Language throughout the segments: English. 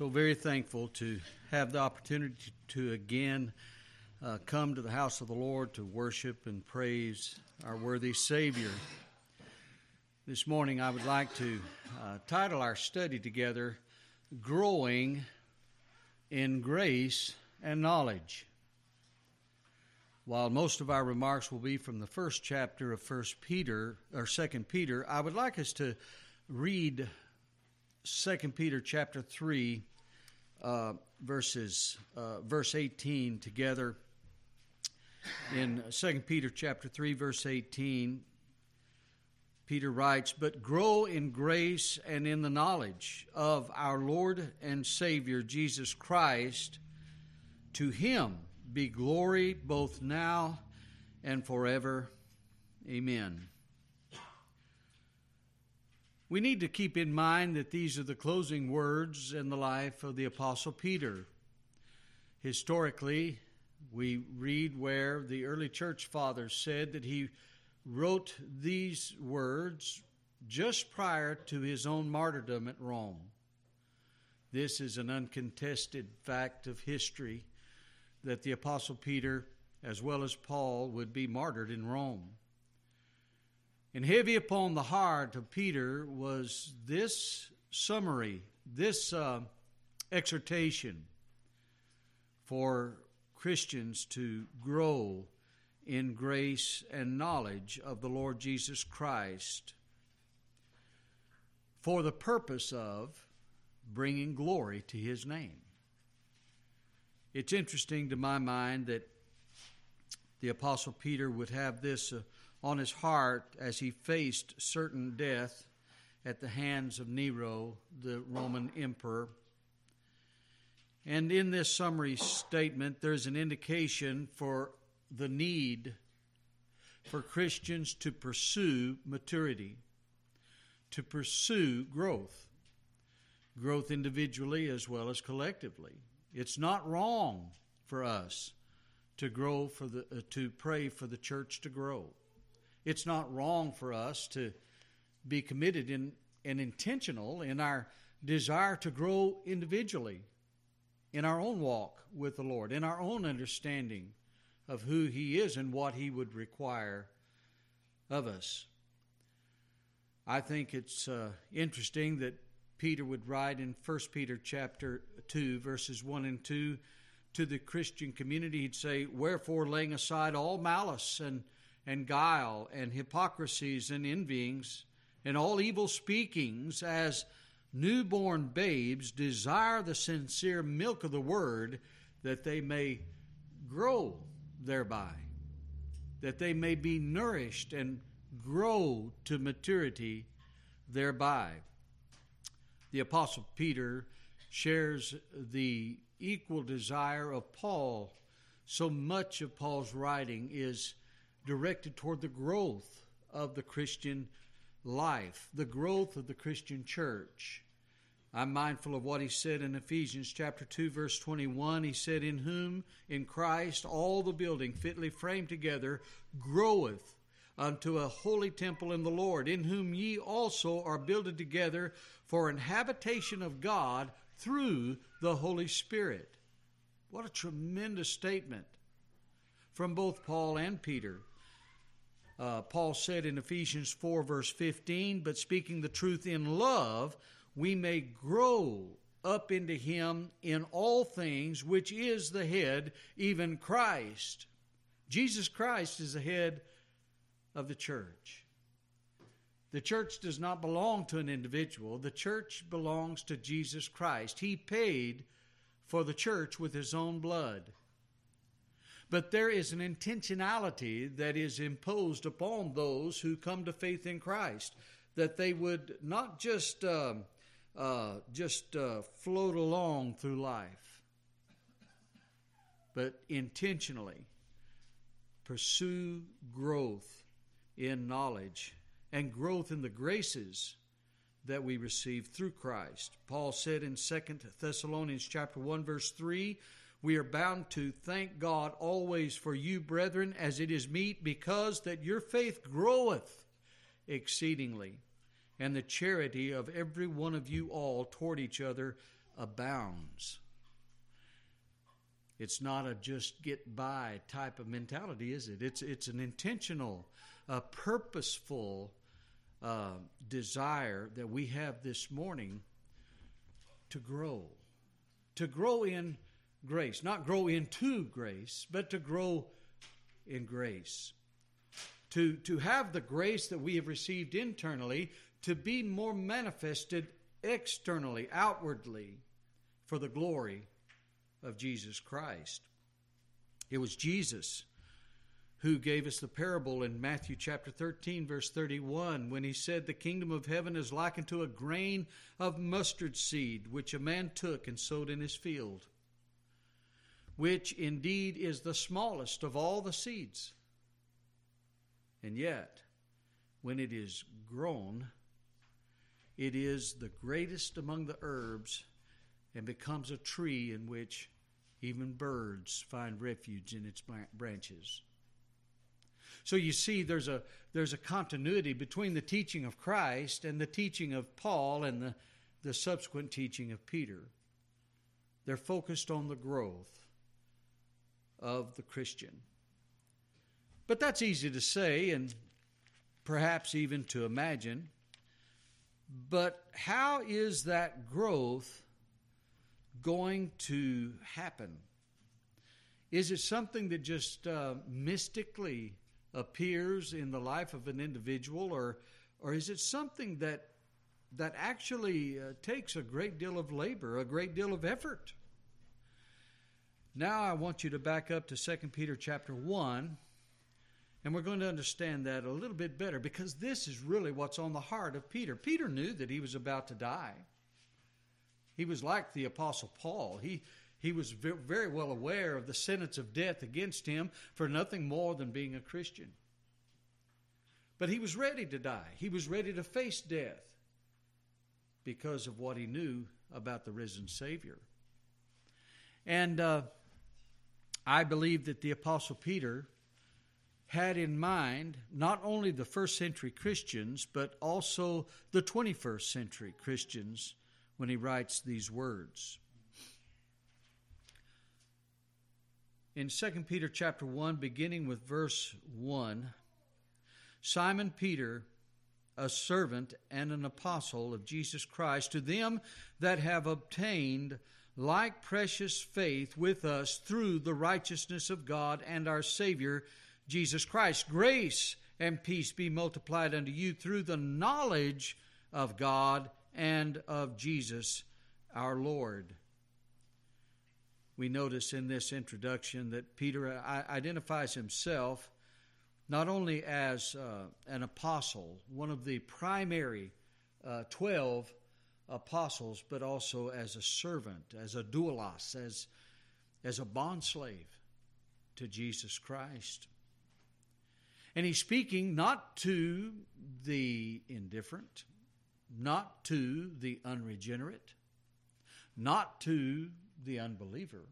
So, very thankful to have the opportunity to again uh, come to the house of the Lord to worship and praise our worthy Savior. This morning, I would like to uh, title our study together Growing in Grace and Knowledge. While most of our remarks will be from the first chapter of First Peter or Second Peter, I would like us to read Second Peter chapter three, uh, verses uh, verse eighteen together. In Second Peter chapter three, verse eighteen, Peter writes, "But grow in grace and in the knowledge of our Lord and Savior Jesus Christ. To Him be glory both now and forever. Amen." We need to keep in mind that these are the closing words in the life of the Apostle Peter. Historically, we read where the early church fathers said that he wrote these words just prior to his own martyrdom at Rome. This is an uncontested fact of history that the Apostle Peter, as well as Paul, would be martyred in Rome. And heavy upon the heart of Peter was this summary, this uh, exhortation for Christians to grow in grace and knowledge of the Lord Jesus Christ for the purpose of bringing glory to his name. It's interesting to my mind that the Apostle Peter would have this. Uh, on his heart as he faced certain death at the hands of Nero, the Roman emperor. And in this summary statement, there's an indication for the need for Christians to pursue maturity, to pursue growth, growth individually as well as collectively. It's not wrong for us to grow for the uh, to pray for the church to grow. It's not wrong for us to be committed in, and intentional in our desire to grow individually in our own walk with the Lord, in our own understanding of who He is and what He would require of us. I think it's uh, interesting that Peter would write in 1 Peter chapter 2 verses 1 and 2 to the Christian community he'd say wherefore laying aside all malice and and guile and hypocrisies and envyings and all evil speakings as newborn babes desire the sincere milk of the word that they may grow thereby, that they may be nourished and grow to maturity thereby. The Apostle Peter shares the equal desire of Paul. So much of Paul's writing is directed toward the growth of the Christian life, the growth of the Christian church. I'm mindful of what he said in Ephesians chapter 2 verse 21. He said, "In whom in Christ all the building fitly framed together groweth unto a holy temple in the Lord, in whom ye also are builded together for an habitation of God through the Holy Spirit." What a tremendous statement from both Paul and Peter. Uh, Paul said in Ephesians 4, verse 15, but speaking the truth in love, we may grow up into him in all things, which is the head, even Christ. Jesus Christ is the head of the church. The church does not belong to an individual, the church belongs to Jesus Christ. He paid for the church with his own blood. But there is an intentionality that is imposed upon those who come to faith in Christ, that they would not just uh, uh, just uh, float along through life, but intentionally pursue growth in knowledge and growth in the graces that we receive through Christ. Paul said in 2 Thessalonians chapter 1 verse 3, we are bound to thank God always for you, brethren, as it is meet, because that your faith groweth exceedingly, and the charity of every one of you all toward each other abounds. It's not a just get by type of mentality, is it? It's, it's an intentional, a purposeful uh, desire that we have this morning to grow. To grow in grace. Not grow into grace, but to grow in grace. To, to have the grace that we have received internally to be more manifested externally, outwardly, for the glory of Jesus Christ. It was Jesus who gave us the parable in Matthew chapter 13, verse 31, when he said, The kingdom of heaven is likened to a grain of mustard seed, which a man took and sowed in his field, which indeed is the smallest of all the seeds. And yet, when it is grown, it is the greatest among the herbs and becomes a tree in which even birds find refuge in its branches. So you see, there's a, there's a continuity between the teaching of Christ and the teaching of Paul and the, the subsequent teaching of Peter. They're focused on the growth of the Christian. But that's easy to say and perhaps even to imagine. But how is that growth going to happen? Is it something that just uh, mystically appears in the life of an individual, or, or is it something that, that actually uh, takes a great deal of labor, a great deal of effort? Now I want you to back up to 2 Peter chapter 1 and we're going to understand that a little bit better because this is really what's on the heart of Peter. Peter knew that he was about to die. He was like the Apostle Paul. He, he was very well aware of the sentence of death against him for nothing more than being a Christian. But he was ready to die, he was ready to face death because of what he knew about the risen Savior. And uh, I believe that the Apostle Peter had in mind not only the first century Christians, but also the 21st century Christians when he writes these words. In 2 Peter chapter 1 beginning with verse 1 Simon Peter a servant and an apostle of Jesus Christ to them that have obtained like precious faith with us through the righteousness of God and our Savior Jesus Christ. Grace and peace be multiplied unto you through the knowledge of God and of Jesus our Lord. We notice in this introduction that Peter identifies himself not only as uh, an apostle, one of the primary uh, 12 apostles, but also as a servant, as a doulos, as, as a bondslave to Jesus Christ. And he's speaking not to the indifferent, not to the unregenerate, not to the unbeliever,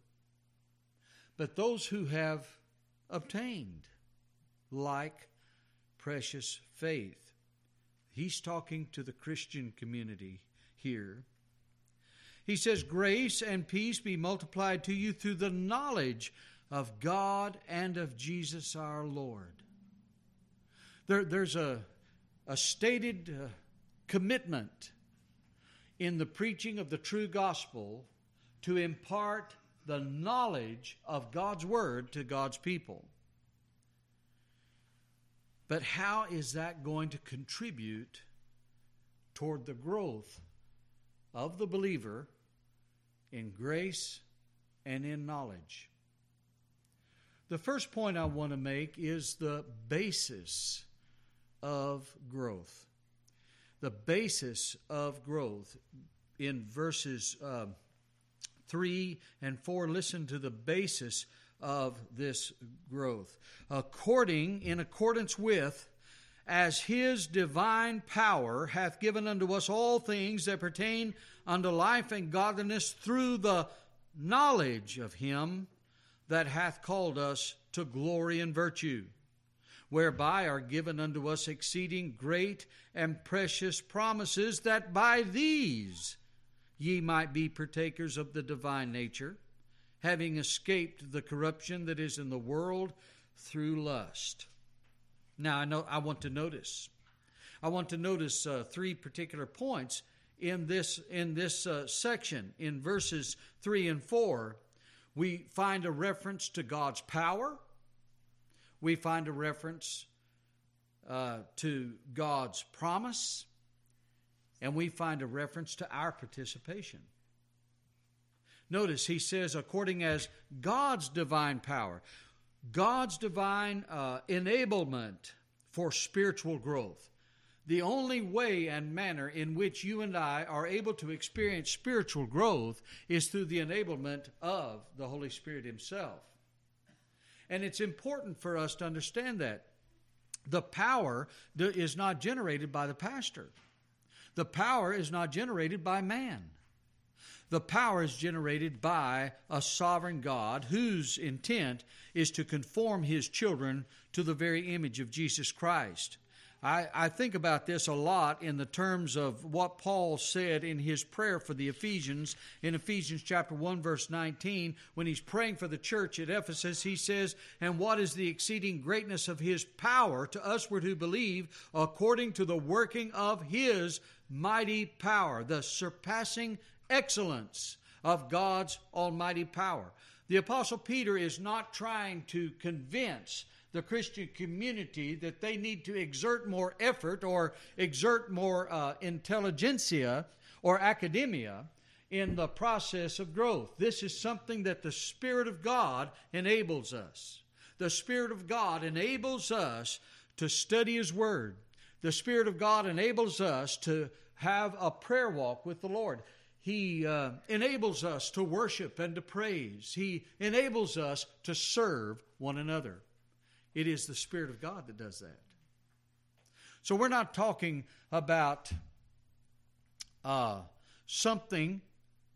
but those who have obtained like precious faith. He's talking to the Christian community here. He says, Grace and peace be multiplied to you through the knowledge of God and of Jesus our Lord. There, there's a, a stated uh, commitment in the preaching of the true gospel to impart the knowledge of God's word to God's people. But how is that going to contribute toward the growth of the believer in grace and in knowledge? The first point I want to make is the basis of growth. The basis of growth in verses uh, 3 and 4, listen to the basis of this growth. According, in accordance with, as his divine power hath given unto us all things that pertain unto life and godliness through the knowledge of him that hath called us to glory and virtue whereby are given unto us exceeding great and precious promises, that by these ye might be partakers of the divine nature, having escaped the corruption that is in the world through lust. Now, I know I want to notice. I want to notice uh, three particular points in this in this uh, section in verses three and four. We find a reference to God's power. We find a reference uh, to God's promise, and we find a reference to our participation. Notice he says, according as God's divine power, God's divine uh, enablement for spiritual growth. The only way and manner in which you and I are able to experience spiritual growth is through the enablement of the Holy Spirit Himself. And it's important for us to understand that. The power is not generated by the pastor. The power is not generated by man. The power is generated by a sovereign God whose intent is to conform his children to the very image of Jesus Christ. I, I, think about this a lot in the terms of what Paul said in his prayer for the Ephesians in Ephesians chapter 1 verse 19 when he's praying for the church at Ephesus he says and what is the exceeding greatness of his power to usward who believe according to the working of his mighty power the surpassing excellence of God's almighty power the apostle Peter is not trying to convince the Christian community that they need to exert more effort or exert more uh, intelligentsia or academia in the process of growth. This is something that the Spirit of God enables us. The Spirit of God enables us to study His Word. The Spirit of God enables us to have a prayer walk with the Lord. He uh, enables us to worship and to praise. He enables us to serve one another. It is the Spirit of God that does that. So we're not talking about uh, something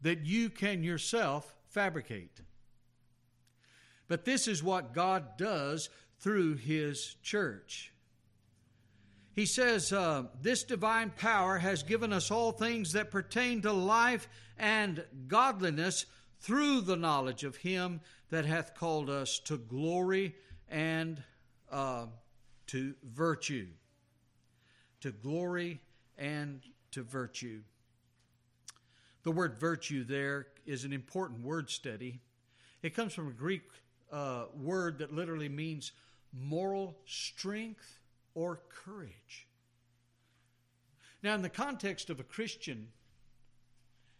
that you can yourself fabricate. But this is what God does through His church. He says, uh, This divine power has given us all things that pertain to life and godliness through the knowledge of Him that hath called us to glory and uh, to virtue, to glory and to virtue. The word virtue there is an important word study. It comes from a Greek uh, word that literally means moral strength or courage. Now, in the context of a Christian,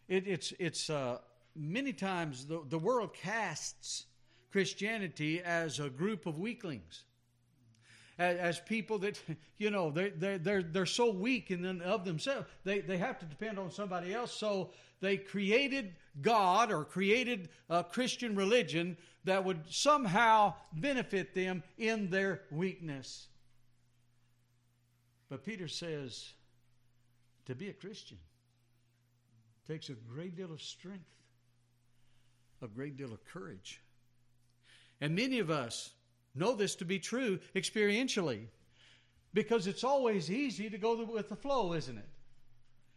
it, it's, it's uh, many times the, the world casts Christianity as a group of weaklings. As, as people that, you know, they, they're, they're, they're so weak in and of themselves, they, they have to depend on somebody else. So they created God or created a Christian religion that would somehow benefit them in their weakness. But Peter says to be a Christian takes a great deal of strength, a great deal of courage. And many of us know this to be true experientially because it's always easy to go with the flow, isn't it?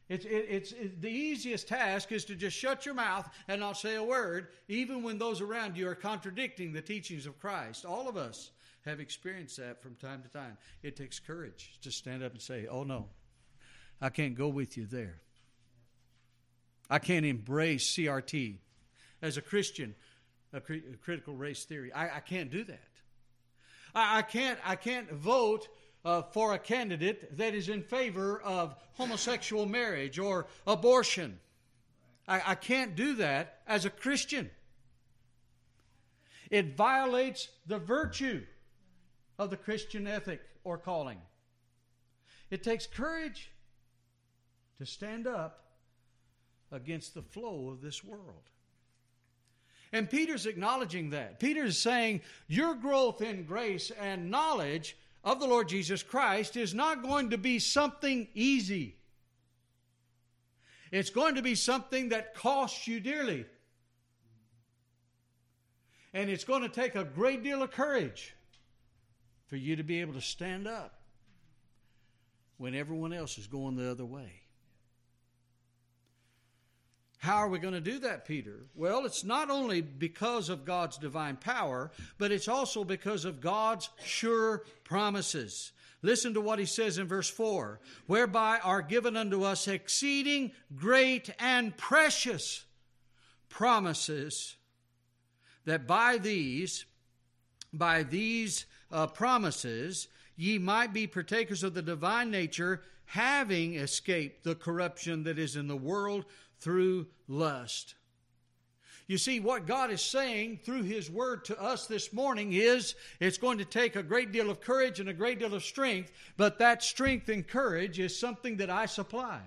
It's, it, it's it, the easiest task is to just shut your mouth and not say a word, even when those around you are contradicting the teachings of Christ. All of us have experienced that from time to time. It takes courage to stand up and say, Oh no, I can't go with you there. I can't embrace CRT as a Christian a, critical race theory. I, I can't do that. I, I, can't. I can't vote uh, for a candidate that is in favor of homosexual marriage or abortion. I, I can't do that as a Christian. It violates the virtue of the Christian ethic or calling. It takes courage to stand up against the flow of this world. And Peter's acknowledging that. Peter's saying, Your growth in grace and knowledge of the Lord Jesus Christ is not going to be something easy. It's going to be something that costs you dearly. And it's going to take a great deal of courage for you to be able to stand up when everyone else is going the other way. How are we going to do that, Peter? Well, it's not only because of God's divine power, but it's also because of God's sure promises. Listen to what he says in verse 4 whereby are given unto us exceeding great and precious promises, that by these, by these uh, promises, ye might be partakers of the divine nature, having escaped the corruption that is in the world through lust. You see, what God is saying through His Word to us this morning is it's going to take a great deal of courage and a great deal of strength, but that strength and courage is something that I supply.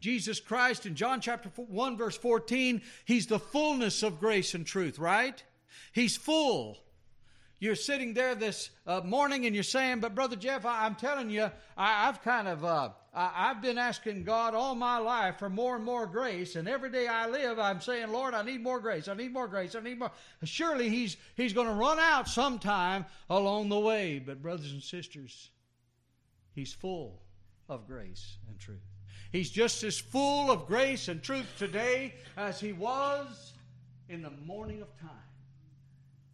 Jesus Christ in John chapter 1, verse 14, He's the fullness of grace and truth, right? He's full. You're sitting there this uh, morning and you're saying, But Brother Jeff, I, am telling you, I, have kind of. Uh, I, have been asking God all my life for more and more grace, and every day I live, I'm saying, Lord, I need more grace. I need more grace. I need more. Surely He's He's going to run out sometime along the way. But brothers and sisters, He's full of grace and truth. He's just as full of grace and truth today as He was in the morning of time.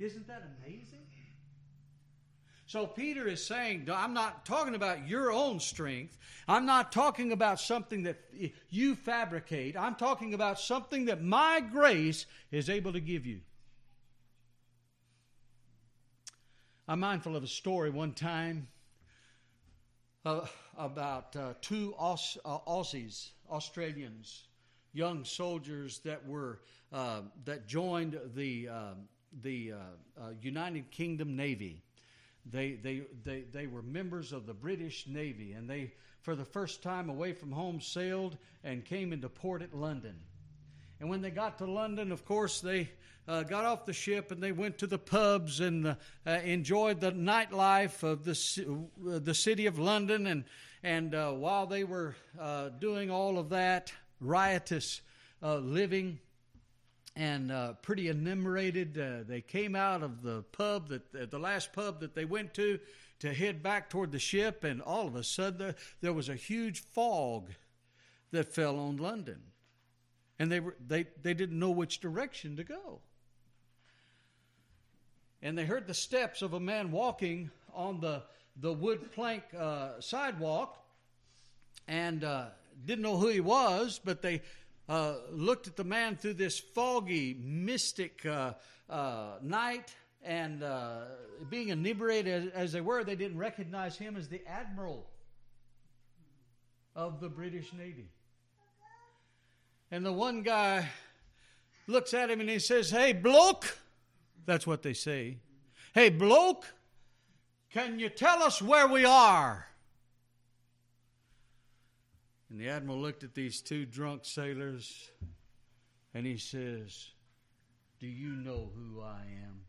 Isn't that amazing? So Peter is saying, I'm not talking about your own strength. I'm not talking about something that you fabricate. I'm talking about something that my grace is able to give you. I'm mindful of a story one time uh, about uh, two uh, Aussies, Australians, young soldiers that were uh, that joined the uh, the uh, United Kingdom Navy. They, they, they, they were members of the British Navy, and they, for the first time away from home, sailed and came into port at London. And when they got to London, of course, they uh, got off the ship and they went to the pubs and uh, uh, enjoyed the nightlife of the, uh, the city of London. And, and uh, while they were uh, doing all of that riotous living, and uh, pretty enumerated. Uh, they came out of the pub that uh, the last pub that they went to to head back toward the ship, and all of a sudden there, there was a huge fog that fell on London, and they were they they didn't know which direction to go. And they heard the steps of a man walking on the the wood plank uh, sidewalk, and uh, didn't know who he was, but they uh, looked at the man through this foggy, mystic uh, uh, night, and uh, being inebriated as, as, they were, they didn't recognize him as the admiral of the British Navy. And the one guy looks at him and he says, Hey, bloke! That's what they say. Hey, bloke, can you tell us where we are? And the admiral looked at these two drunk sailors and he says, Do you know who I am?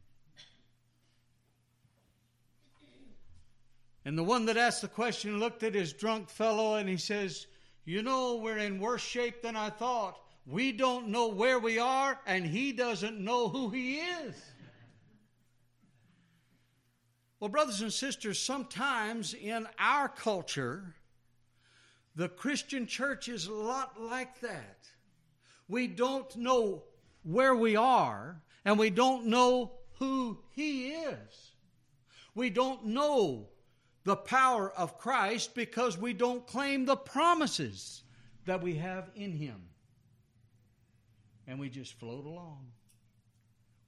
And the one that asked the question looked at his drunk fellow and he says, You know, we're in worse shape than I thought. We don't know where we are, and he doesn't know who he is. Well, brothers and sisters, sometimes in our culture, the Christian church is a lot like that. We don't know where we are, and we don't know who He is. We don't know the power of Christ because we don't claim the promises that we have in Him. And we just float along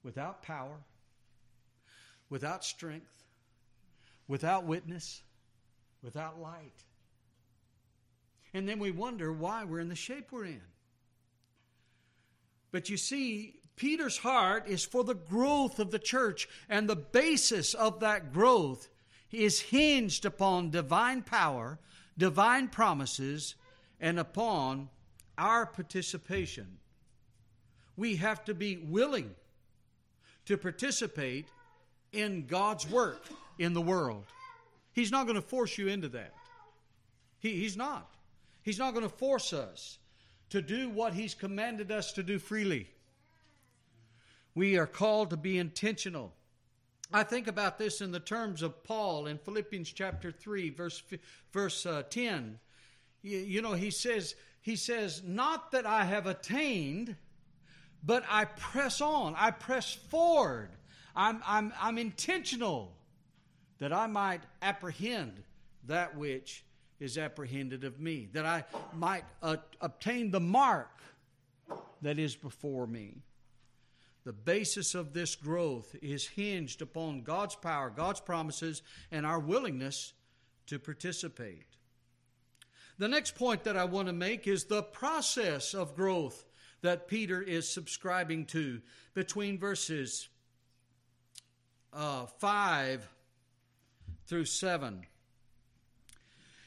without power, without strength, without witness, without light. And then we wonder why we're in the shape we're in. But you see, Peter's heart is for the growth of the church, and the basis of that growth is hinged upon divine power, divine promises, and upon our participation. We have to be willing to participate in God's work in the world. He's not going to force you into that. He, he's not. He's not going to force us to do what He's commanded us to do freely. We are called to be intentional. I think about this in the terms of Paul in Philippians chapter 3, verse, verse uh, 10. You, you know, he says, he says, Not that I have attained, but I press on, I press forward. I'm, I'm, I'm intentional that I might apprehend that which is apprehended of me, that I might uh, obtain the mark that is before me. The basis of this growth is hinged upon God's power, God's promises, and our willingness to participate. The next point that I want to make is the process of growth that Peter is subscribing to between verses uh, 5 through 7.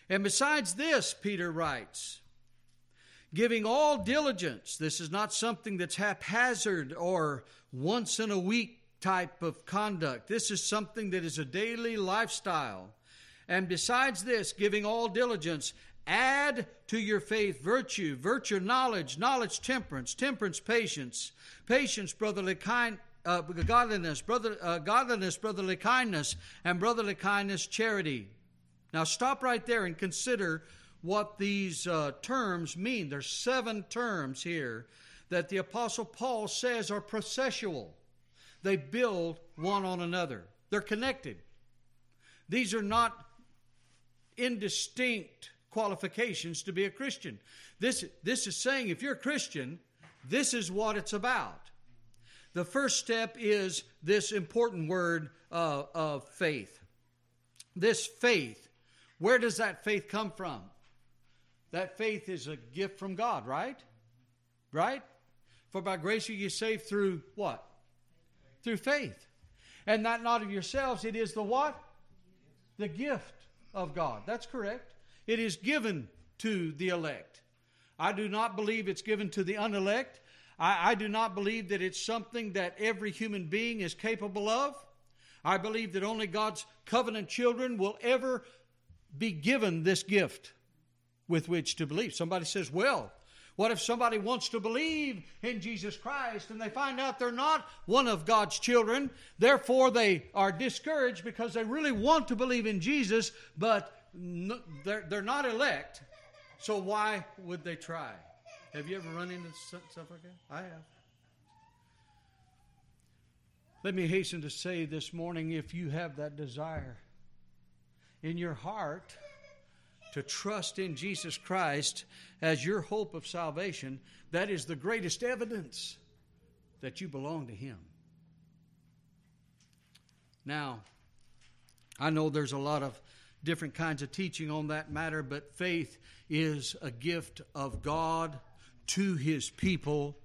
And besides this, Peter writes, giving all diligence. This is not something that's haphazard or once in a week type of conduct. This is something that is a daily lifestyle. And besides this, giving all diligence, add to your faith virtue, virtue knowledge, knowledge temperance, temperance patience, patience brotherly kind, uh, godliness, brother, uh, godliness brotherly kindness, and brotherly kindness charity. Now stop right there and consider what these uh, terms mean. There's seven terms here that the Apostle Paul says are processual. They build one on another. They're connected. These are not indistinct qualifications to be a Christian. This, this is saying if you're a Christian, this is what it's about. The first step is this important word uh, of faith. This faith, where does that faith come from? That faith is a gift from God, right? Right? For by grace are you saved through what? Through faith. And that not of yourselves, it is the what? The gift of God. That's correct. It is given to the elect. I do not believe it's given to the unelect. I, I do not believe that it's something that every human being is capable of. I believe that only God's covenant children will ever be given this gift with which to believe. Somebody says, well, what if somebody wants to believe in Jesus Christ and they find out they're not one of God's children? Therefore, they are discouraged because they really want to believe in Jesus, but they're, they're not elect. So, why would they try? Have you ever run into stuff like that? I have. Let me hasten to say this morning if you have that desire in your heart, to trust in Jesus Christ as your hope of salvation, that is the greatest evidence that you belong to Him. Now, I know there's a lot of different kinds of teaching on that matter, but faith is a gift of God to His people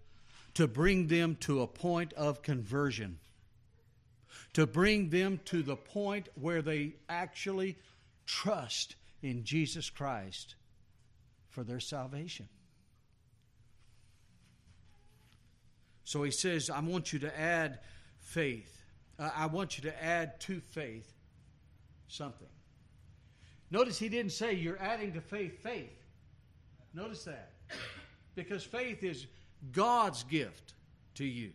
to bring them to a point of conversion, to bring them to the point where they actually trust in Jesus Christ for their salvation. So he says, I want you to add faith. Uh, I want you to add to faith something. Notice he didn't say you're adding to faith faith. Notice that. Because faith is God's gift to you.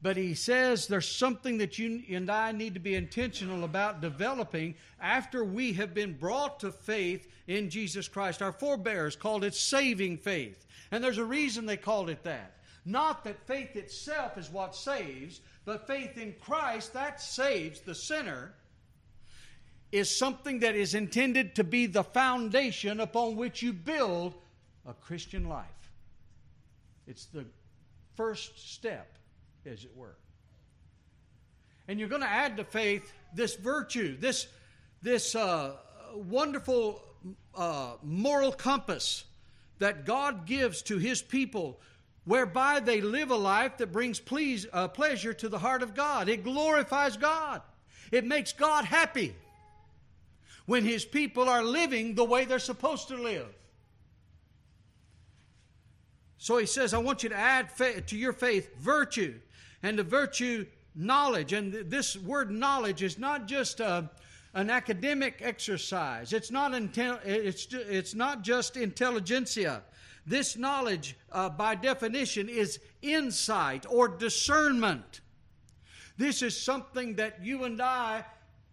But he says there's something that you and I need to be intentional about developing after we have been brought to faith in Jesus Christ. Our forebears called it saving faith. And there's a reason they called it that. Not that faith itself is what saves, but faith in Christ that saves the sinner is something that is intended to be the foundation upon which you build a Christian life. It's the first step as it were. And you're going to add to faith this virtue, this, this uh, wonderful uh, moral compass that God gives to His people, whereby they live a life that brings please, uh, pleasure to the heart of God. It glorifies God, it makes God happy when His people are living the way they're supposed to live. So he says, I want you to add to your faith virtue, and the virtue knowledge. And this word knowledge is not just a, uh, an academic exercise. It's not intel- it's it's not just intelligentsia. This knowledge, uh, by definition, is insight or discernment. This is something that you and I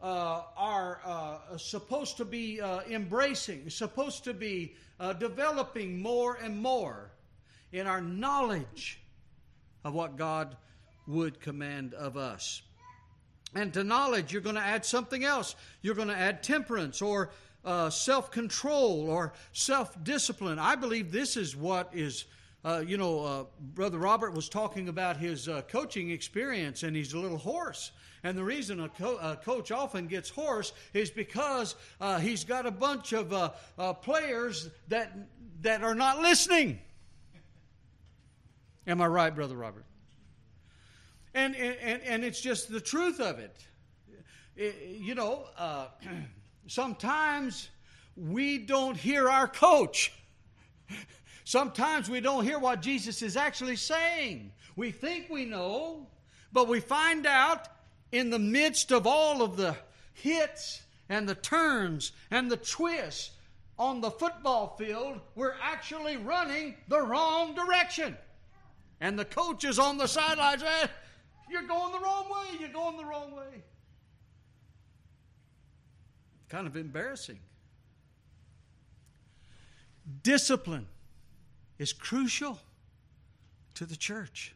uh, are uh, supposed to be uh, embracing, supposed to be uh, developing more and more in our knowledge of what God would command of us. And to knowledge, you're going to add something else. You're going to add temperance or uh, self control or self discipline. I believe this is what is. Uh, you know, uh, Brother Robert was talking about his uh, coaching experience, and he's a little hoarse. And the reason a, co- a coach often gets hoarse is because uh, he's got a bunch of uh, players that that are not listening. Am I right, Brother Robert? And, and, and it's just the truth of it. it you know, uh, sometimes we don't hear our coach. Sometimes we don't hear what Jesus is actually saying. We think we know, but we find out in the midst of all of the hits and the turns and the twists on the football field, we're actually running the wrong direction. And the coach is on the sidelines. You're going the wrong way. You're going the wrong way. Kind of embarrassing. Discipline is crucial to the church.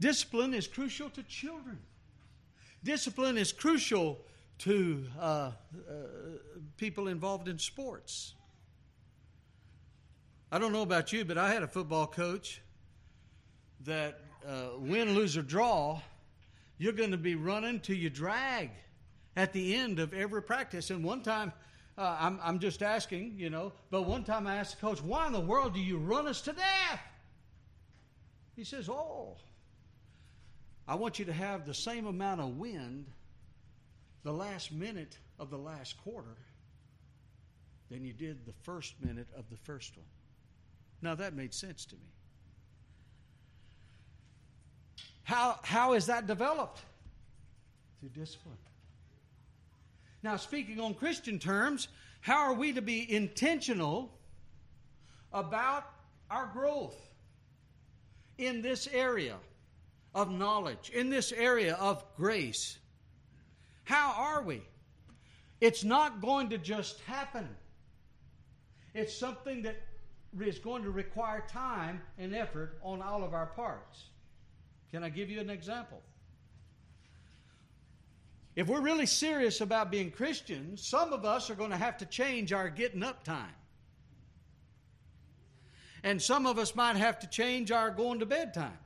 Discipline is crucial to children. Discipline is crucial to uh, uh, people involved in sports. I don't know about you, but I had a football coach that uh, win, lose, or draw, you're going to be running till you drag at the end of every practice. And one time, uh, I'm, I'm just asking, you know, but one time I asked the coach, why in the world do you run us to death? He says, oh, I want you to have the same amount of wind the last minute of the last quarter than you did the first minute of the first one. Now that made sense to me. How, how is that developed? Through discipline. Now, speaking on Christian terms, how are we to be intentional about our growth in this area of knowledge, in this area of grace? How are we? It's not going to just happen. It's something that is going to require time and effort on all of our parts. Can I give you an example? If we're really serious about being Christians, some of us are going to have to change our getting up time. And some of us might have to change our going to bed time.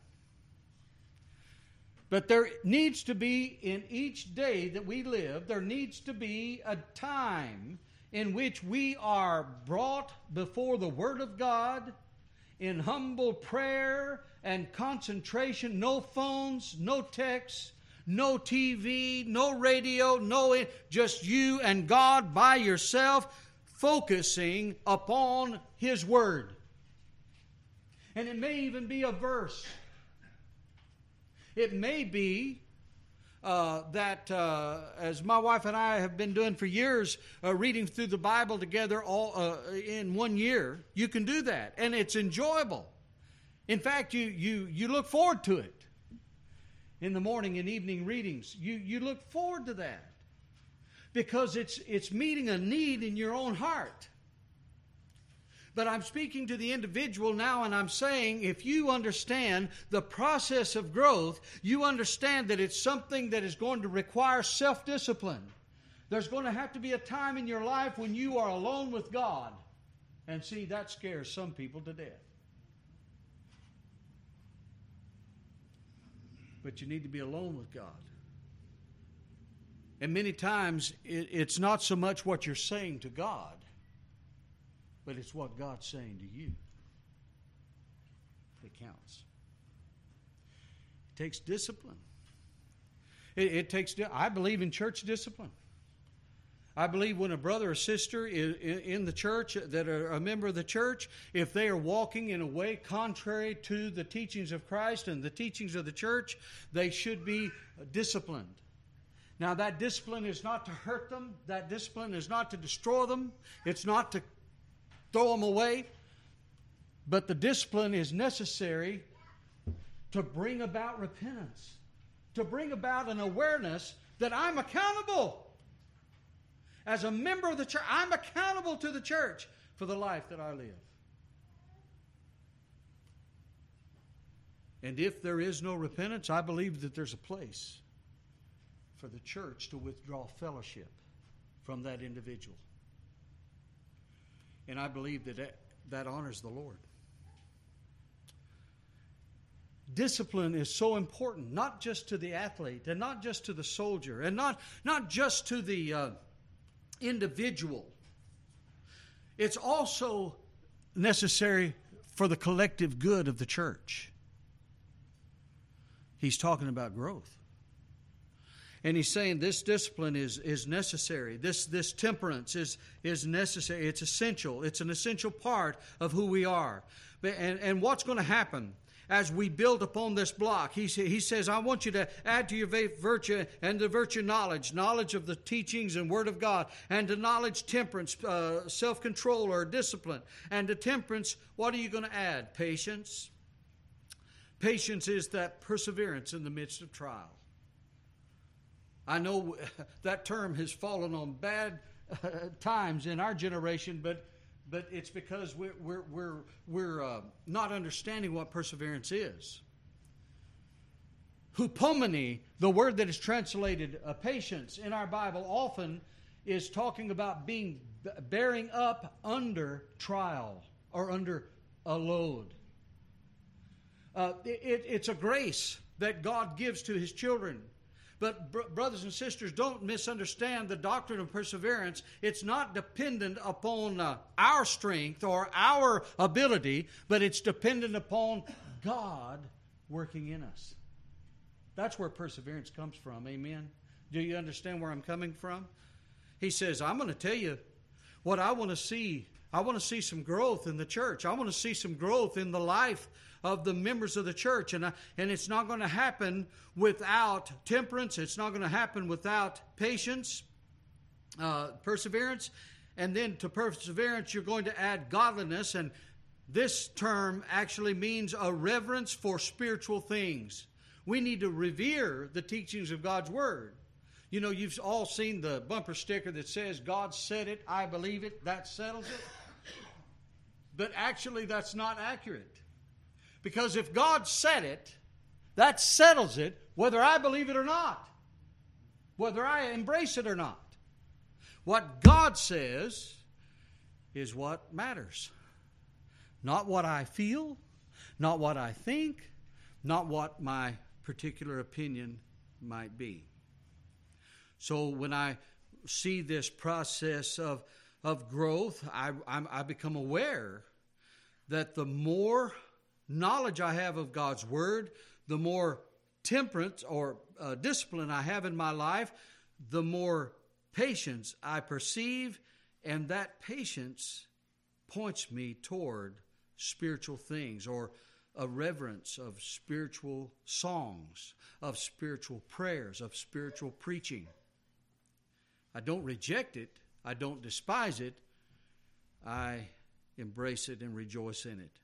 But there needs to be, in each day that we live, there needs to be a time in which we are brought before the Word of God in humble prayer and concentration, no phones, no texts, no TV, no radio, no just you and God by yourself focusing upon his word. And it may even be a verse. It may be uh, that, uh, as my wife and I have been doing for years, uh, reading through the Bible together all uh, in one year, you can do that, and it's enjoyable. In fact, you, you, you look forward to it in the morning and evening readings. You, you look forward to that because it's, it's meeting a need in your own heart. But I'm speaking to the individual now, and I'm saying if you understand the process of growth, you understand that it's something that is going to require self discipline. There's going to have to be a time in your life when you are alone with God. And see, that scares some people to death. But you need to be alone with God. And many times it, it's not so much what you're saying to God, but it's what God's saying to you that counts. It takes discipline. It, it takes, I believe in church discipline. I believe when a brother or sister in the church that are a member of the church, if they are walking in a way contrary to the teachings of Christ and the teachings of the church, they should be disciplined. Now, that discipline is not to hurt them, that discipline is not to destroy them, it's not to throw them away, but the discipline is necessary to bring about repentance, to bring about an awareness that I'm accountable As a member of the church, I'm accountable to the church for the life that I live. And if there is no repentance, I believe that there's a place for the church to withdraw fellowship from that individual. And I believe that that, that honors the Lord. Discipline is so important, not just to the athlete and not just to the soldier and not, not just to the uh, individual. It's also necessary for the collective good of the church. He's talking about growth. And he's saying this discipline is, is necessary. This, this temperance is, is necessary. It's essential. It's an essential part of who we are. And, and what's going to happen as we build upon this block? He, he says, I want you to add to your virtue and the virtue knowledge, knowledge of the teachings and Word of God, and to knowledge temperance, uh, self control or discipline. And to temperance, what are you going to add? Patience. Patience is that perseverance in the midst of trial. I know that term has fallen on bad uh, times in our generation, but but it's because we're we're we're, we're uh, not understanding what perseverance is. Hupomene, the word that is translated uh, patience in our Bible, often is talking about being bearing up under trial or under a load. Uh, it, it's a grace that God gives to His children but, br- brothers and sisters, don't misunderstand the doctrine of perseverance. It's not dependent upon uh, our strength or our ability, but it's dependent upon God working in us. That's where perseverance comes from. Amen. Do you understand where I'm coming from? He says, I'm going to tell you what I want to see. I want to see some growth in the church. I want to see some growth in the life of the members of the church. And, uh, and it's not going to happen without temperance, it's not going to happen without patience, uh, perseverance. And then to perseverance, you're going to add godliness. And this term actually means a reverence for spiritual things. We need to revere the teachings of God's Word. You know, you've all seen the bumper sticker that says, God said it, I believe it, that settles it. But actually, that's not accurate. Because if God said it, that settles it, whether I believe it or not, whether I embrace it or not. What God says is what matters. Not what I feel, not what I think, not what my particular opinion might be. So when I see this process of, of growth, I, I'm, I become aware that the more knowledge I have of God's Word, the more temperance or uh, discipline I have in my life, the more patience I perceive, and that patience points me toward spiritual things or a reverence of spiritual songs, of spiritual prayers, of spiritual preaching. I don't reject it, I don't despise it, I embrace it and rejoice in it.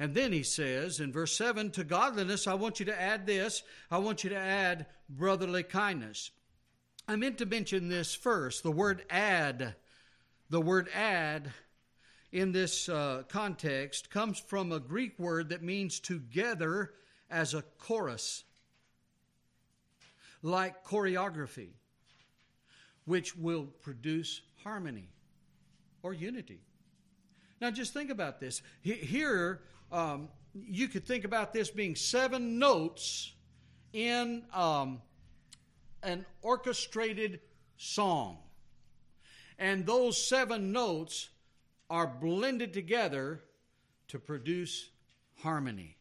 And then he says in verse 7 to godliness, I want you to add this. I want you to add brotherly kindness. I meant to mention this first the word add. The word add in this uh, context comes from a Greek word that means together as a chorus, like choreography, which will produce harmony or unity. Now, just think about this. Here, um, you could think about this being seven notes in um, an orchestrated song. And those seven notes are blended together to produce harmony.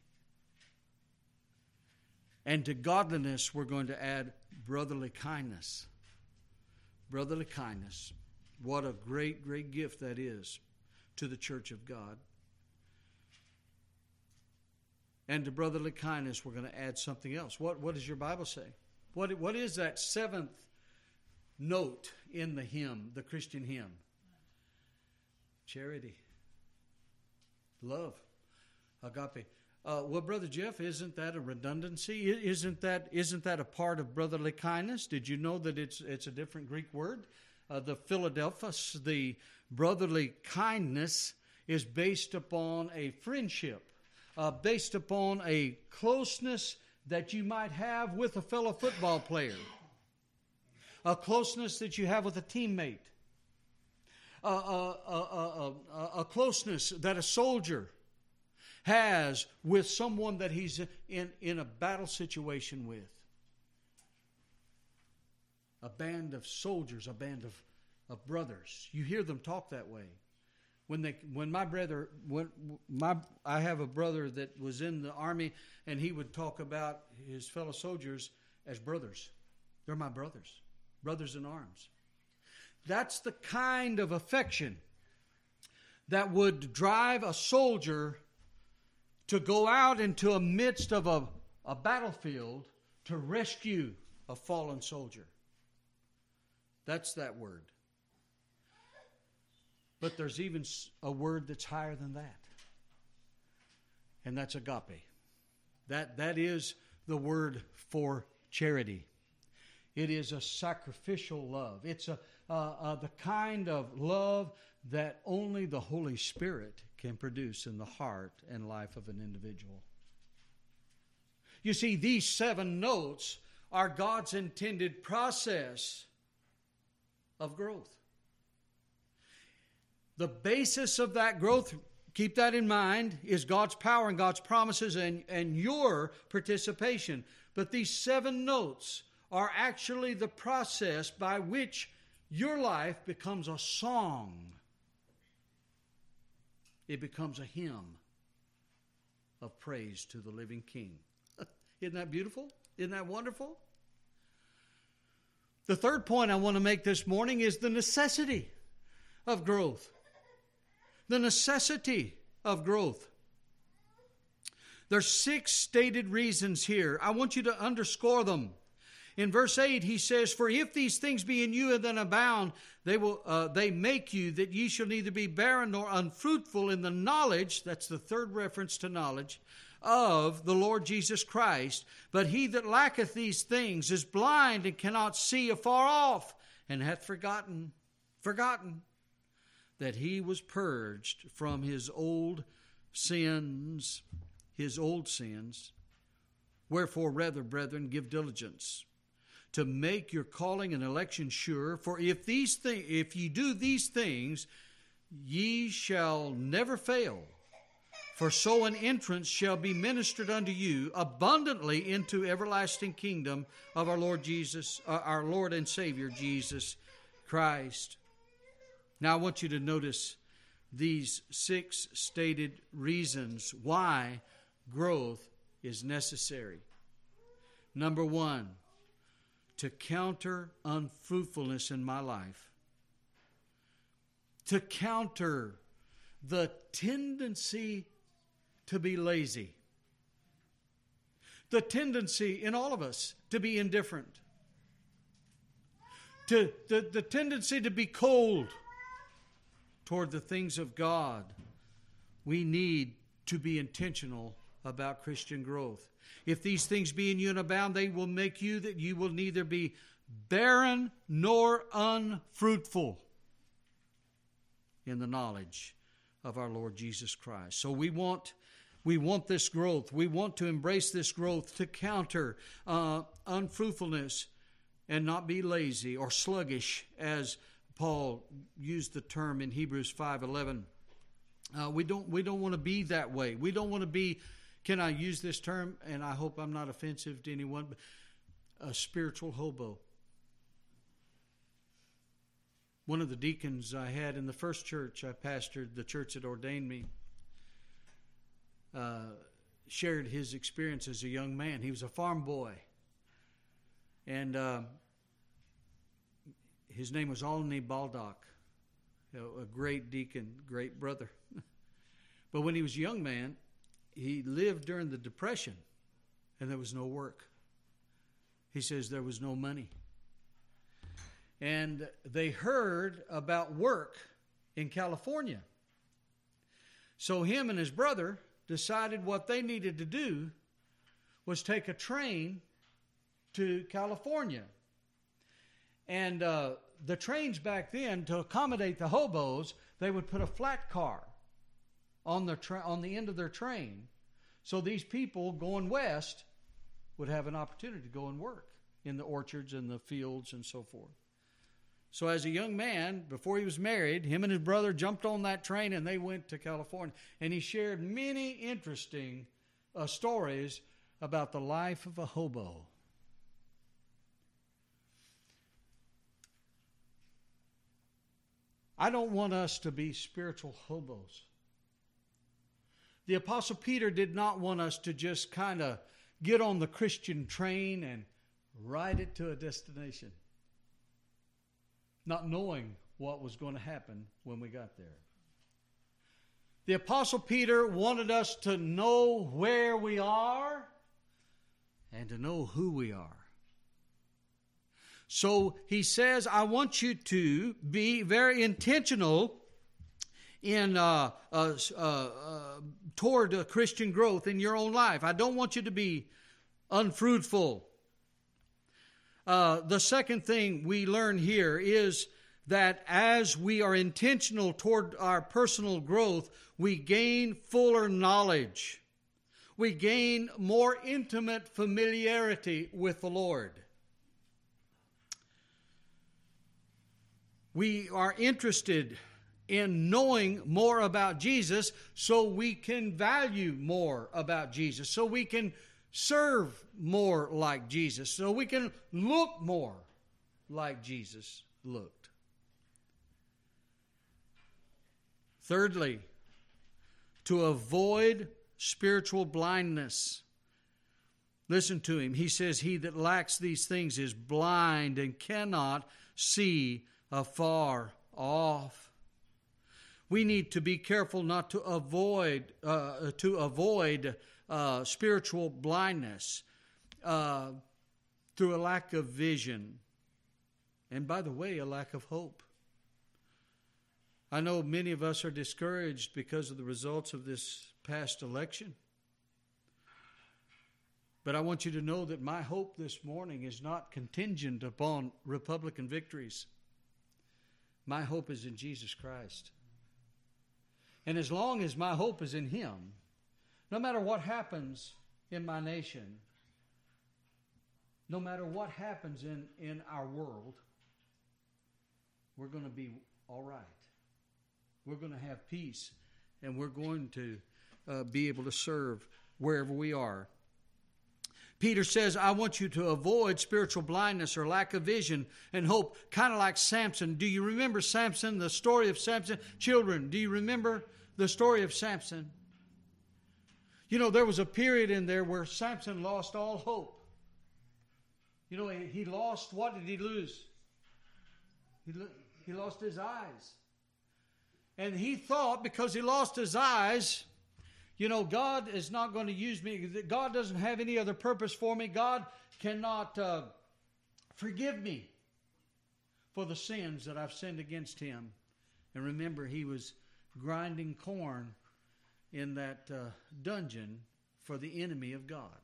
And to godliness, we're going to add brotherly kindness. Brotherly kindness. What a great, great gift that is to the church of God. And to brotherly kindness, we're going to add something else. What, what does your Bible say? What, what is that seventh note in the hymn, the Christian hymn? Charity, love, agape. Uh, well, brother Jeff, isn't that a redundancy? Isn't that isn't that a part of brotherly kindness? Did you know that it's it's a different Greek word? uh, the Philadelphus, the brotherly kindness is based upon a friendship, uh, based upon a closeness that you might have with a fellow football player, a closeness that you have with a teammate, a, a, a, a closeness that a soldier has with someone that he's in, in a battle situation with. A band of soldiers, a band of, of brothers. You hear them talk that way. When they, when my brother, when my, I have a brother that was in the army, and he would talk about his fellow soldiers as brothers. They're my brothers, brothers in arms. That's the kind of affection that would drive a soldier to go out into a midst of a, a battlefield to rescue a fallen soldier. That's that word. But there's even a word that's higher than that. And that's agape. That, that is the word for charity. It is a sacrificial love. It's a, uh, uh, the kind of love that only the Holy Spirit can produce in the heart and life of an individual. You see, these seven notes are God's intended process of growth. The basis of that growth, keep that in mind, is God's power and God's promises and, and your participation. But these seven notes are actually the process by which your life becomes a song it becomes a hymn of praise to the living King. Isn't that beautiful? Isn't that wonderful? The third point I want to make this morning is the necessity of growth. The necessity of growth. There's six stated reasons here. I want you to underscore them. In verse 8, he says, For if these things be in you and then abound, they will uh, they make you that ye shall neither be barren nor unfruitful in the knowledge, that's the third reference to knowledge, of the Lord Jesus Christ. But he that lacketh these things is blind and cannot see afar off, and hath forgotten, forgotten that he was purged from his old sins, his old sins. Wherefore, rather, brethren, give diligence to make your calling and election sure. For if these things, if ye do these things, ye shall never fail. For so an entrance shall be ministered unto you abundantly into everlasting kingdom of our Lord Jesus, uh, our Lord and Savior Jesus Christ. Now I want you to notice these six stated reasons why growth is necessary. Number one, to counter unfruitfulness in my life, to counter the tendency to be lazy, the tendency in all of us to be indifferent, to the, the tendency to be cold toward the things of God. We need to be intentional about Christian growth. If these things be in you and abound, they will make you that you will neither be barren nor unfruitful in the knowledge of our Lord Jesus Christ. So we want we want this growth. We want to embrace this growth to counter uh, unfruitfulness and not be lazy or sluggish, as Paul used the term in Hebrews five eleven. Uh, we don't we don't want to be that way. We don't want to be can I use this term? And I hope I'm not offensive to anyone, but a spiritual hobo. One of the deacons I had in the first church I pastored, the church that ordained me, uh, shared his experience as a young man. He was a farm boy. And uh, his name was Alney Baldock, a great deacon, great brother. but when he was a young man, he lived during the Depression and there was no work. He says there was no money. And they heard about work in California. So him and his brother decided what they needed to do was take a train to California. And uh, the trains back then, to accommodate the hobos, they would put a flat car on the tra- on the end of their train, so these people going west would have an opportunity to go and work in the orchards and the fields and so forth. So, as a young man, before he was married, him and his brother jumped on that train and they went to California. And he shared many interesting uh, stories about the life of a hobo. I don't want us to be spiritual hobos. The Apostle Peter did not want us to just kind of get on the Christian train and ride it to a destination, not knowing what was going to happen when we got there. The Apostle Peter wanted us to know where we are and to know who we are. So he says, I want you to be very intentional in uh, uh, uh, toward Christian growth in your own life. I don't want you to be unfruitful. Uh, the second thing we learn here is that as we are intentional toward our personal growth, we gain fuller knowledge. We gain more intimate familiarity with the Lord. We are interested in knowing more about Jesus so we can value more about Jesus, so we can serve more like Jesus, so we can look more like Jesus looked. Thirdly, to avoid spiritual blindness. Listen to him. He says, He that lacks these things is blind and cannot see afar off. We need to be careful not to avoid uh, to avoid uh, spiritual blindness uh, through a lack of vision, and by the way, a lack of hope. I know many of us are discouraged because of the results of this past election. But I want you to know that my hope this morning is not contingent upon Republican victories. My hope is in Jesus Christ. And as long as my hope is in Him, no matter what happens in my nation, no matter what happens in, in our world, we're going to be all right. We're going to have peace, and we're going to uh, be able to serve wherever we are. Peter says, I want you to avoid spiritual blindness or lack of vision and hope, kind of like Samson. Do you remember Samson, the story of Samson? Children, do you remember the story of Samson? You know, there was a period in there where Samson lost all hope. You know, he lost, what did he lose? He, he lost his eyes. And he thought because he lost his eyes, you know, God is not going to use me. God doesn't have any other purpose for me. God cannot uh, forgive me for the sins that I've sinned against him. And remember, he was grinding corn in that uh, dungeon for the enemy of God.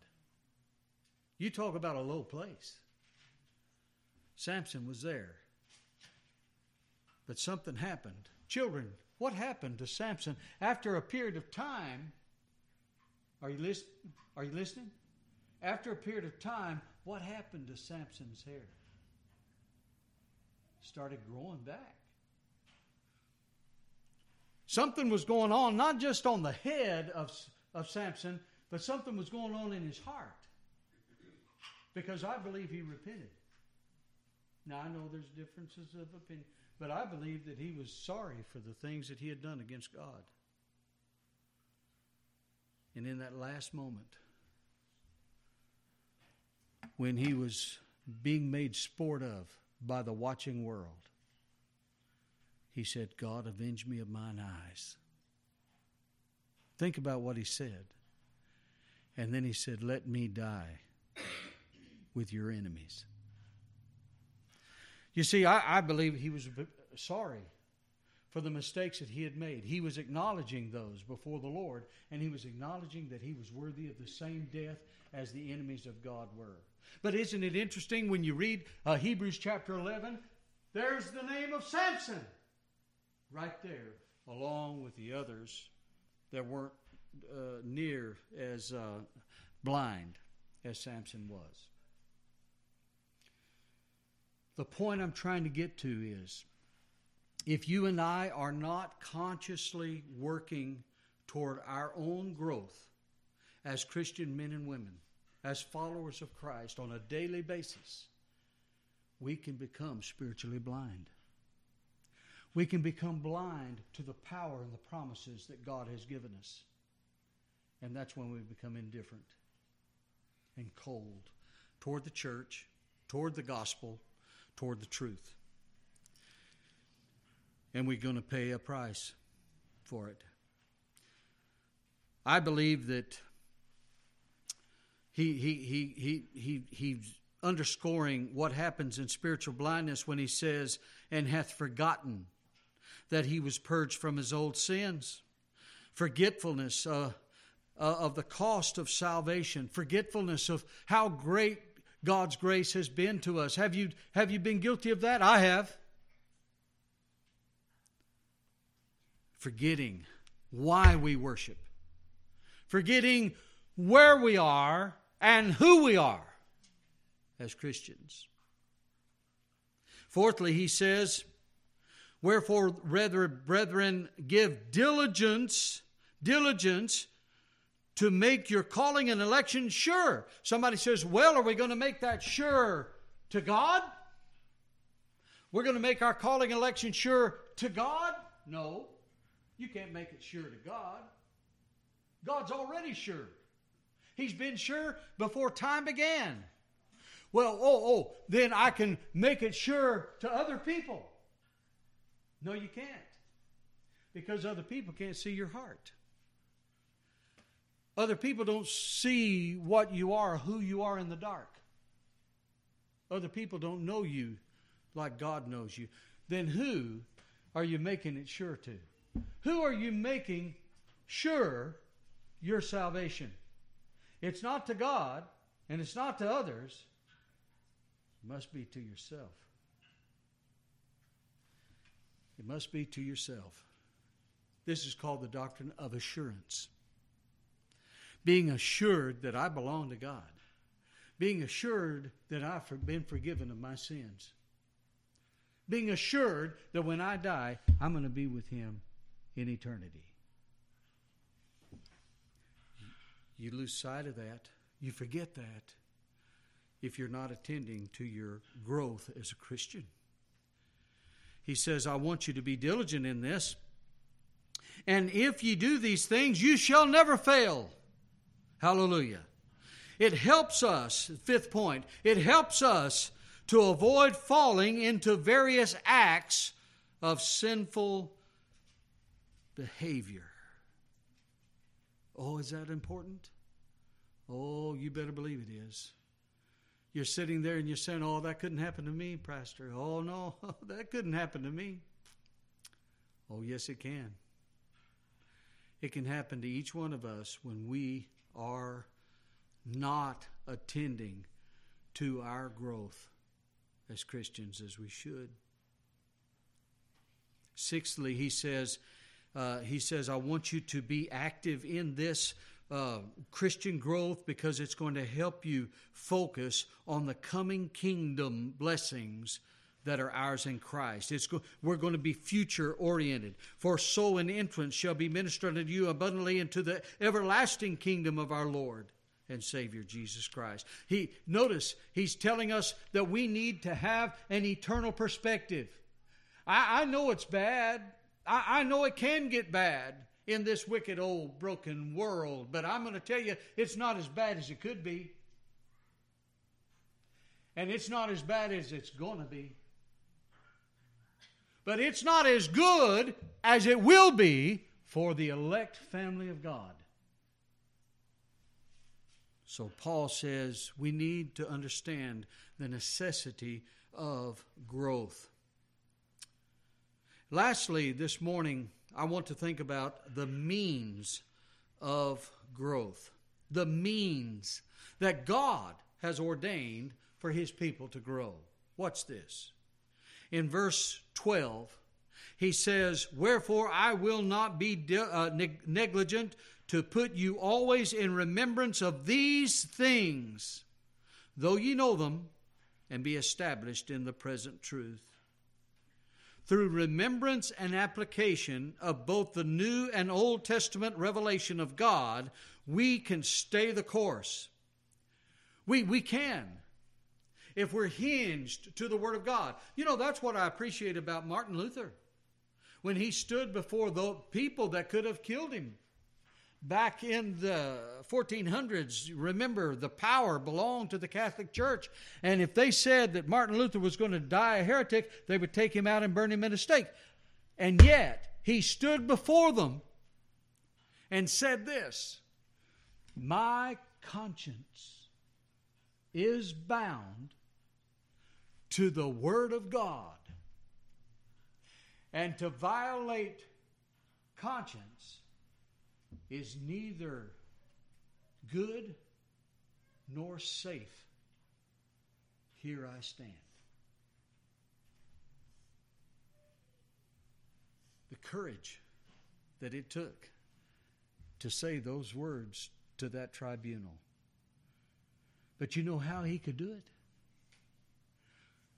You talk about a low place. Samson was there. But something happened. Children, what happened to Samson after a period of time? Are you, list, are you listening? After a period of time, what happened to Samson's hair? Started growing back. Something was going on, not just on the head of, of Samson, but something was going on in his heart. Because I believe he repented. Now, I know there's differences of opinion. But I believe that he was sorry for the things that he had done against God. And in that last moment, when he was being made sport of by the watching world, he said, God, avenge me of mine eyes. Think about what he said. And then he said, Let me die with your enemies. You see, I, I believe he was sorry for the mistakes that he had made. He was acknowledging those before the Lord, and he was acknowledging that he was worthy of the same death as the enemies of God were. But isn't it interesting when you read uh, Hebrews chapter 11? There's the name of Samson right there, along with the others that weren't uh, near as uh, blind as Samson was. The point I'm trying to get to is if you and I are not consciously working toward our own growth as Christian men and women, as followers of Christ on a daily basis, we can become spiritually blind. We can become blind to the power and the promises that God has given us. And that's when we become indifferent and cold toward the church, toward the gospel, toward the truth. And we're going to pay a price for it. I believe that he, he, he, he, he, he's underscoring what happens in spiritual blindness when he says, and hath forgotten that he was purged from his old sins. Forgetfulness uh, uh, of the cost of salvation, forgetfulness of how great God's grace has been to us. Have you, have you been guilty of that? I have. Forgetting why we worship, forgetting where we are and who we are as Christians. Fourthly, he says, Wherefore, brethren, give diligence, diligence to make your calling and election sure. Somebody says, Well, are we going to make that sure to God? We're going to make our calling and election sure to God? No. You can't make it sure to God. God's already sure. He's been sure before time began. Well, oh, oh, then I can make it sure to other people. No, you can't. Because other people can't see your heart. Other people don't see what you are, who you are in the dark. Other people don't know you like God knows you. Then who are you making it sure to? Who are you making sure your salvation? It's not to God and it's not to others. It must be to yourself. It must be to yourself. This is called the doctrine of assurance being assured that I belong to God, being assured that I've been forgiven of my sins, being assured that when I die, I'm going to be with Him in eternity. You lose sight of that, you forget that if you're not attending to your growth as a Christian. He says, I want you to be diligent in this. And if you do these things, you shall never fail. Hallelujah. It helps us, fifth point, it helps us to avoid falling into various acts of sinful behavior. Oh, is that important? Oh, you better believe it is. You're sitting there and you're saying, Oh, that couldn't happen to me, Pastor. Oh, no, that couldn't happen to me. Oh, yes, it can. It can happen to each one of us when we are not attending to our growth as Christians as we should. Sixthly, he says, uh, he says, I want you to be active in this uh, Christian growth because it's going to help you focus on the coming kingdom blessings that are ours in Christ. It's go- we're going to be future oriented. For so an entrance shall be ministered unto you abundantly into the everlasting kingdom of our Lord and Savior Jesus Christ. He notice he's telling us that we need to have an eternal perspective. I, I know it's bad. I, I know it can get bad in this wicked old broken world, but I'm going to tell you it's not as bad as it could be. And it's not as bad as it's going to be but it's not as good as it will be for the elect family of God. So Paul says we need to understand the necessity of growth. Lastly, this morning, I want to think about the means of growth. The means that God has ordained for his people to grow. What's this? in verse 12, he says, Wherefore I will not be de- uh, neg- negligent to put you always in remembrance of these things, though ye know them, and be established in the present truth. Through remembrance and application of both the New and Old Testament revelation of God, we can stay the course. We, we can if we're hinged to the Word of God. You know, that's what I appreciate about Martin Luther. When he stood before the people that could have killed him back in the 1400s, remember the power belonged to the Catholic Church. And if they said that Martin Luther was going to die a heretic, they would take him out and burn him in a stake. And yet, he stood before them and said this My conscience is bound to the Word of God. And to violate conscience is neither good nor safe. Here I stand. The courage that it took to say those words to that tribunal. But you know how he could do it?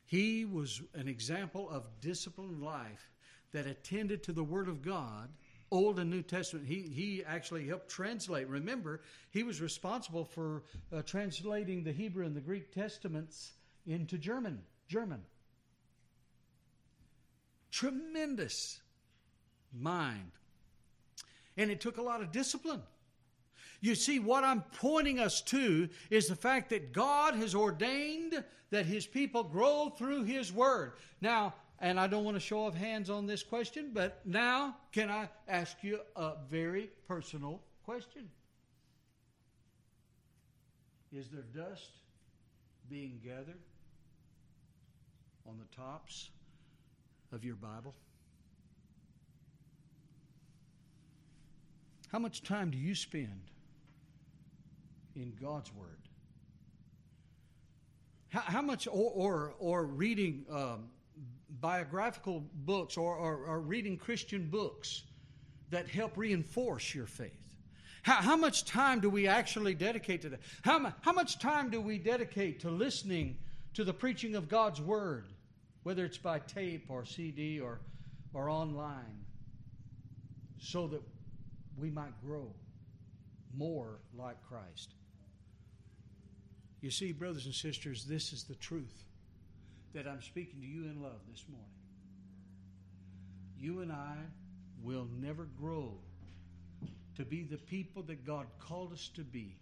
He was an example of disciplined life that attended to the Word of God Old and New Testament. He, he actually helped translate. Remember, he was responsible for uh, translating the Hebrew and the Greek Testaments into German. German. Tremendous mind. And it took a lot of discipline. You see, what I'm pointing us to is the fact that God has ordained that His people grow through His Word. Now, and I don't want to show off hands on this question, but now can I ask you a very personal question? Is there dust being gathered on the tops of your Bible? How much time do you spend in God's Word? How, how much, or, or, or reading um, biographical books or, or, or, reading Christian books that help reinforce your faith? How, how much time do we actually dedicate to that? How, how much time do we dedicate to listening to the preaching of God's Word, whether it's by tape or CD or, or online, so that we might grow more like Christ? You see, brothers and sisters, this is the truth that I'm speaking to you in love this morning. You and I will never grow to be the people that God called us to be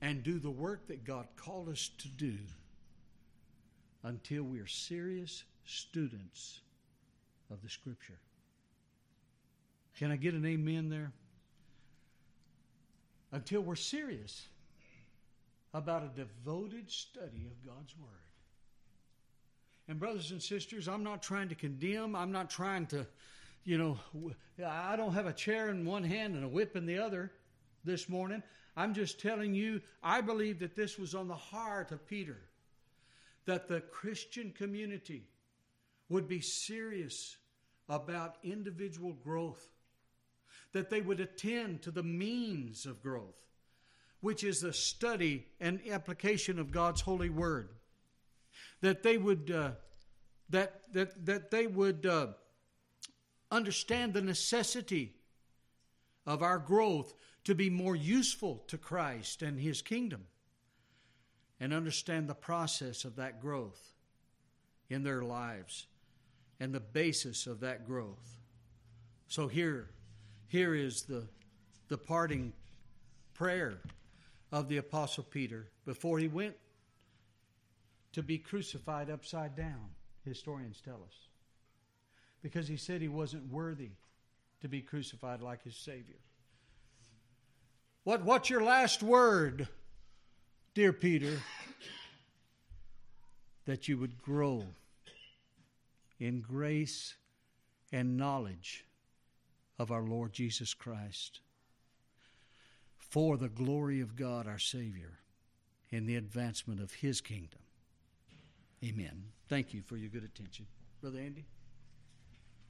and do the work that God called us to do until we are serious students of the Scripture. Can I get an amen there? Until we're serious about a devoted study of God's Word. And, brothers and sisters, I'm not trying to condemn. I'm not trying to, you know, I don't have a chair in one hand and a whip in the other this morning. I'm just telling you, I believe that this was on the heart of Peter, that the Christian community would be serious about individual growth, that they would attend to the means of growth, which is the study and application of God's holy word that they would uh, that that that they would uh, understand the necessity of our growth to be more useful to Christ and His kingdom, and understand the process of that growth in their lives and the basis of that growth. So here, here is the the parting prayer of the apostle Peter before he went to be crucified upside down, historians tell us. Because he said he wasn't worthy to be crucified like his Savior. What, what's your last word, dear Peter? That you would grow in grace and knowledge of our Lord Jesus Christ for the glory of God our Savior in the advancement of His kingdom. Amen. Thank you for your good attention. Brother Andy?